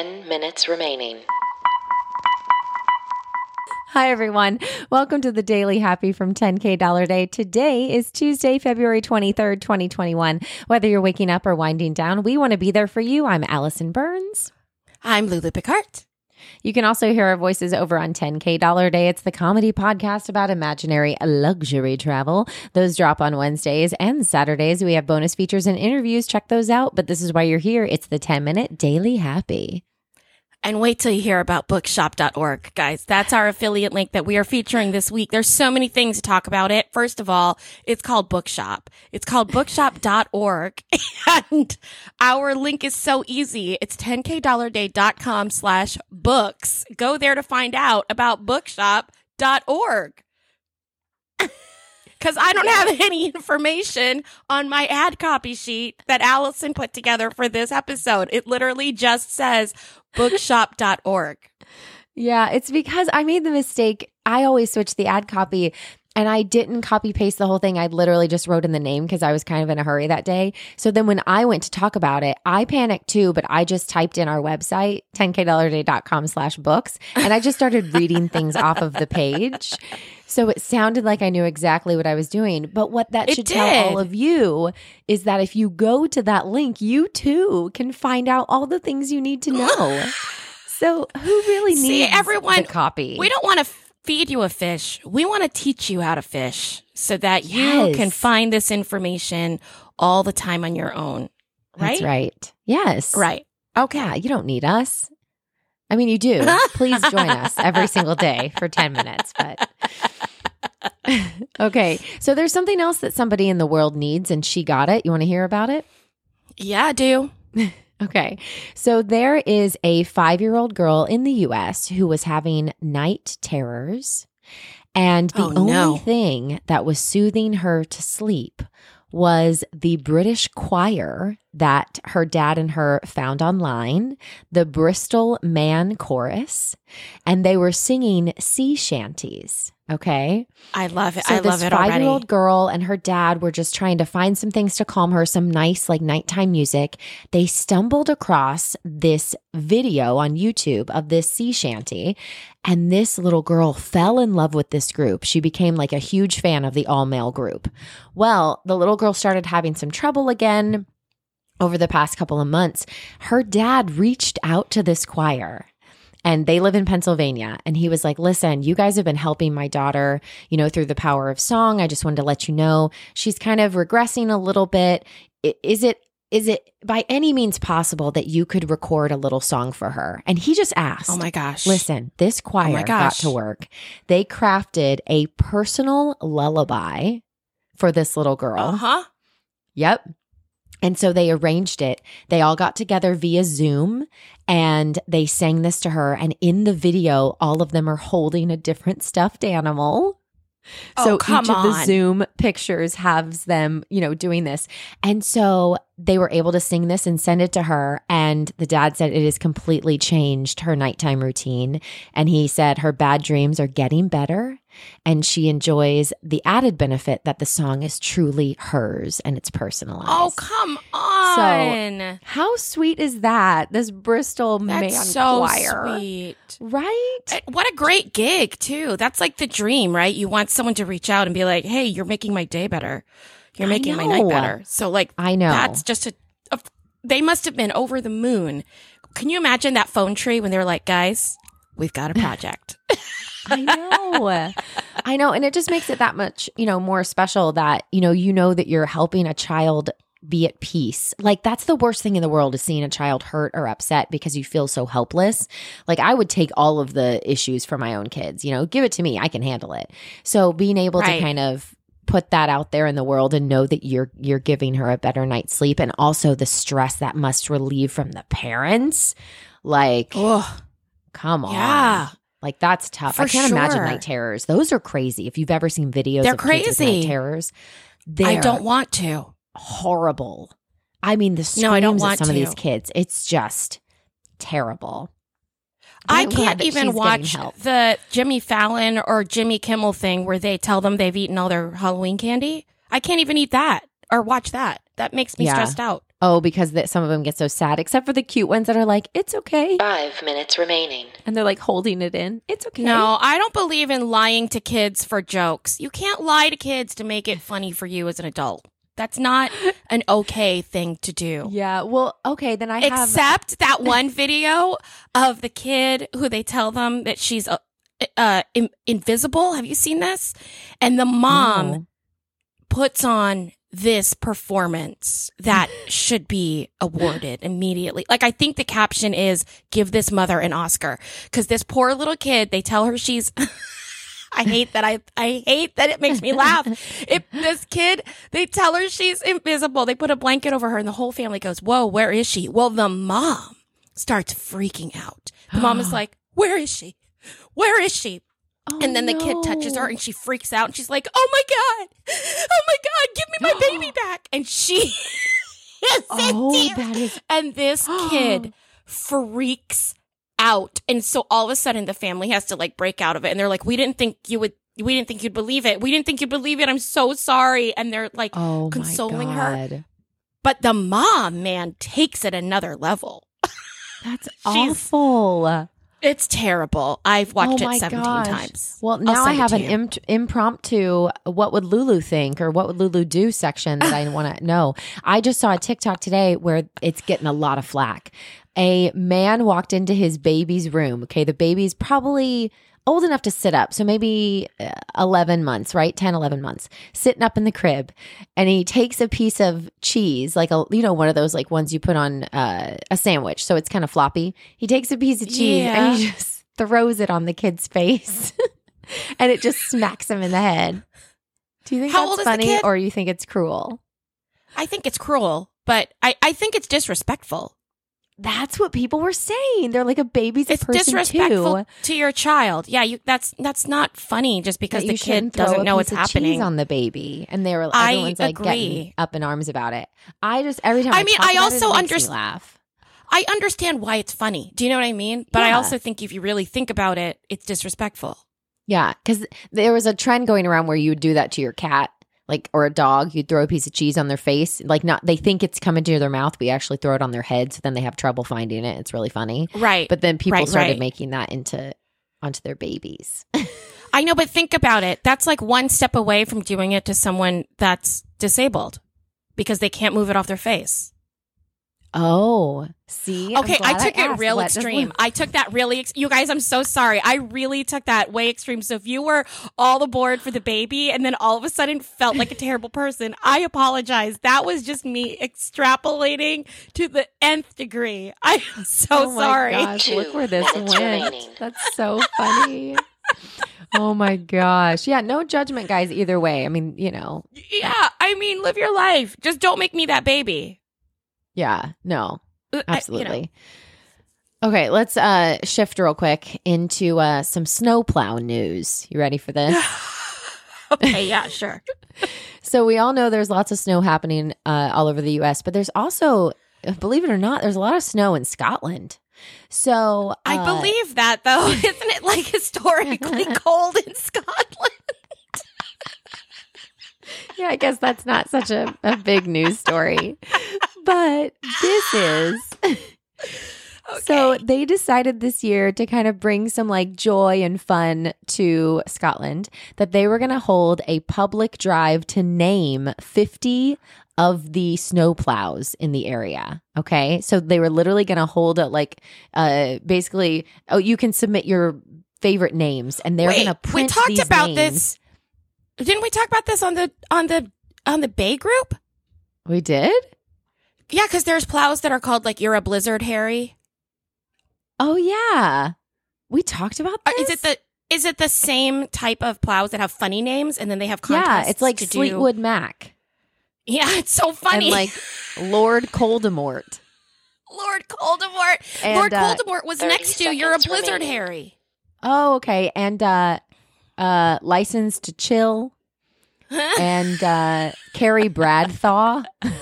10 minutes remaining. Hi, everyone. Welcome to the Daily Happy from 10K Dollar Day. Today is Tuesday, February 23rd, 2021. Whether you're waking up or winding down, we want to be there for you. I'm Allison Burns. I'm Lulu Picard. You can also hear our voices over on 10K Dollar Day. It's the comedy podcast about imaginary luxury travel. Those drop on Wednesdays and Saturdays. We have bonus features and interviews. Check those out. But this is why you're here. It's the 10 minute Daily Happy. And wait till you hear about bookshop.org, guys. That's our affiliate link that we are featuring this week. There's so many things to talk about it. First of all, it's called Bookshop. It's called bookshop.org. And our link is so easy. It's 10kdollarday.com slash books. Go there to find out about bookshop.org. Cause I don't have any information on my ad copy sheet that Allison put together for this episode. It literally just says bookshop.org. Yeah, it's because I made the mistake. I always switch the ad copy and I didn't copy paste the whole thing. I literally just wrote in the name because I was kind of in a hurry that day. So then when I went to talk about it, I panicked too, but I just typed in our website, 10kdollarday.com slash books, and I just started reading things off of the page. So it sounded like I knew exactly what I was doing. But what that It should tell all of you is that if you go to that link, you too can find out all the things you need to know. So who really needs See, everyone, copy? We don't want to feed you a fish. We want to teach you how to fish so that you can find this information all the time on your own. Right? That's right. Yes. Right. Okay. Yeah, you don't need us. I mean, you do. Please join us every single day for 10 minutes. But okay. So there's something else that somebody in the world needs, and she got it. You want to hear about it? Yeah, I do. Okay. So there is a five year old girl in the US who was having night terrors. And the Oh, only no. thing that was soothing her to sleep was the British choir that her dad and her found online, the Bristol Man Chorus, and they were singing sea shanties. Okay. I love it. So I this love it five year old girl and her dad were just trying to find some things to calm her, some nice like nighttime music. They stumbled across this video on YouTube of this sea shanty, and this little girl fell in love with this group. She became like a huge fan of the all male group. Well, the little girl started having some trouble again over the past couple of months. Her dad reached out to this choir and they live in Pennsylvania. And he was like, Listen, you guys have been helping my daughter, you know, through the power of song. I just wanted to let you know she's kind of regressing a little bit. Is it, is it by any means possible that you could record a little song for her? And he just asked, oh my gosh. Listen, this choir got to work. They crafted a personal lullaby for this little girl. Uh huh. Yep. And so they arranged it. They all got together via Zoom and they sang this to her. And in the video, all of them are holding a different stuffed animal. Oh, so Oh, come each of the on. Zoom pictures has them, you know, doing this. And so they were able to sing this and send it to her. And the dad said it has completely changed her nighttime routine. And he said her bad dreams are getting better. And she enjoys the added benefit that the song is truly hers and it's personalized. Oh, come on. So, How sweet is that? This Bristol That's man so choir. sweet. Right? Uh, What a great gig, too. That's like the dream, right? You want someone to reach out and be like, hey, you're making my day better. You're making my night better. So, like, I know. That's just a, a. They must have been over the moon. Can you imagine that phone tree when they were like, guys, we've got a project? I know. I know. And it just makes it that much, you know, more special that, you know, you know that you're helping a child be at peace. Like that's the worst thing in the world is seeing a child hurt or upset because you feel so helpless. Like I would take all of the issues for my own kids, you know, give it to me. I can handle it. So being able Right. to kind of put that out there in the world and know that you're you're giving her a better night's sleep and also the stress that must relieve from the parents. Like oh, come on. yeah. Like that's tough. For I can't imagine night terrors. Those are crazy. If you've ever seen videos They're with night crazy. terrors, they're I don't want to. horrible. I mean, the screams No, I don't want of some of these kids, it's just terrible. I can't even watch the Jimmy Fallon or Jimmy Kimmel thing where they tell them they've eaten all their Halloween candy. I can't even eat that or watch that. That makes me Yeah. stressed out. Oh, because that some of them get so sad, except for the cute ones that are like, "It's okay," Five minutes remaining. and they're like holding it in. It's okay. No, I don't believe in lying to kids for jokes. You can't lie to kids to make it funny for you as an adult. That's not an okay thing to do. Yeah. Well, okay. Then I have. Except that one video of the kid who they tell them that she's uh, uh, in- invisible. Have you seen this? And the mom No. puts on this performance that should be awarded immediately. Like I think the caption is give this mother an Oscar cuz this poor little kid, they tell her she's I hate that I I hate that it makes me laugh. If this kid, they tell her she's invisible. They put a blanket over her and the whole family goes, "Whoa, where is she?" Well, the mom starts freaking out. The mom is like, "Where is she? Where is she?" Oh, And then the kid touches her and she freaks out and she's like, "Oh my god! Oh my god, give me my baby back!" And she is Oh, that is. And this kid freaks out. And so all of a sudden the family has to like break out of it and they're like, "We didn't think you would we didn't think you'd believe it. We didn't think you'd believe it. I'm so sorry." And they're like Oh, consoling her. But the mom, man, takes it another level. That's awful. It's terrible. I've watched Oh it 17 gosh. times. Well, now I have an impromptu what would Lulu think or what would Lulu do section that I want to know. I just saw a TikTok today where it's getting a lot of flack. A man walked into his baby's room. Okay, the baby's probably old enough to sit up. So maybe uh, 11 months, right? 10, 11 months, sitting up in the crib. And he takes a piece of cheese, like a, you know, one of those like ones you put on uh, a sandwich. So it's kind of floppy. He takes a piece of cheese and he just throws it on the kid's face. and it just smacks him in the head. Do you think How that's old is the funny or you think it's cruel? I think it's cruel, but I, I think it's disrespectful. That's what people were saying. They're like a baby's a person disrespectful too. to your child. Yeah, you that's that's not funny just because the kid doesn't know what's happening. on the baby, and they were I everyone's like getting up in arms about it. I just every time I, I mean, I also me laugh. I understand why it's funny. Do you know what I mean? But I also think if you really think about it, it's disrespectful. Yeah, because there was a trend going around where you would do that to your cat, like or a dog. You'd throw a piece of cheese on their face, like not they think it's coming to their mouth, but you actually throw it on their head, so then they have trouble finding it. It's really funny. Right. But then people Right, started right. making that into onto their babies. I know, but think about it. That's like one step away from doing it to someone that's disabled because they can't move it off their face. Oh, see. Okay, I glad took it real What extreme. Lou- I took that really, ex- you guys, I'm so sorry. I really took that way extreme. So if you were all aboard for the baby and then all of a sudden felt like a terrible person, I apologize. That was just me extrapolating to the nth degree. I'm so oh my sorry. Gosh, look where this went. That's so funny. oh my gosh. Yeah, no judgment, guys, either way. I mean, you know, Yeah, I mean, live your life. Just don't make me that baby. Yeah, no, Uh, I- you know. absolutely. Okay, let's uh shift real quick into uh some snowplow news. You ready for this? okay, yeah, sure. so we all know there's lots of snow happening uh all over the US, but there's also believe it or not, there's a lot of snow in Scotland. So I uh, believe that though. Isn't it like historically cold in Scotland? Yeah, I guess that's not such a, a big news story. But this is. So they decided this year to kind of bring some like joy and fun to Scotland that they were going to hold a public drive to name 50 of the snowplows in the area. Okay. So they were literally going to hold a like uh basically oh you can submit your favorite names and they're going to print we talked about names. this. Didn't we talk about this on the on the on the Bay group? We did? Yeah, because there's plows that are called like you're a blizzard, Harry. Oh yeah. We talked about Or this. Is it the is it the same type of plows that have funny names and then they have contests? Yeah, it's like to do- Mac Yeah, it's so funny. and like Lord Coldemort. Lord Coldemort. And, Lord uh, Coldemort was next to you're a blizzard, remaining. Harry. Oh, okay. And uh uh License to Chill and uh Carrie Bradthaw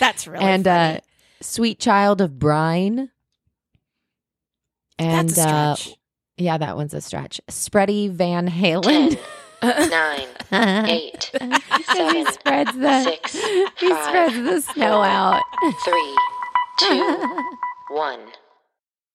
That's really and funny. uh Sweet Child of Brine. And That's a uh yeah, that one's a stretch. Spready Van Halen. nine, eight, he spreads the six, he five, spreads the snow out. three, two, one.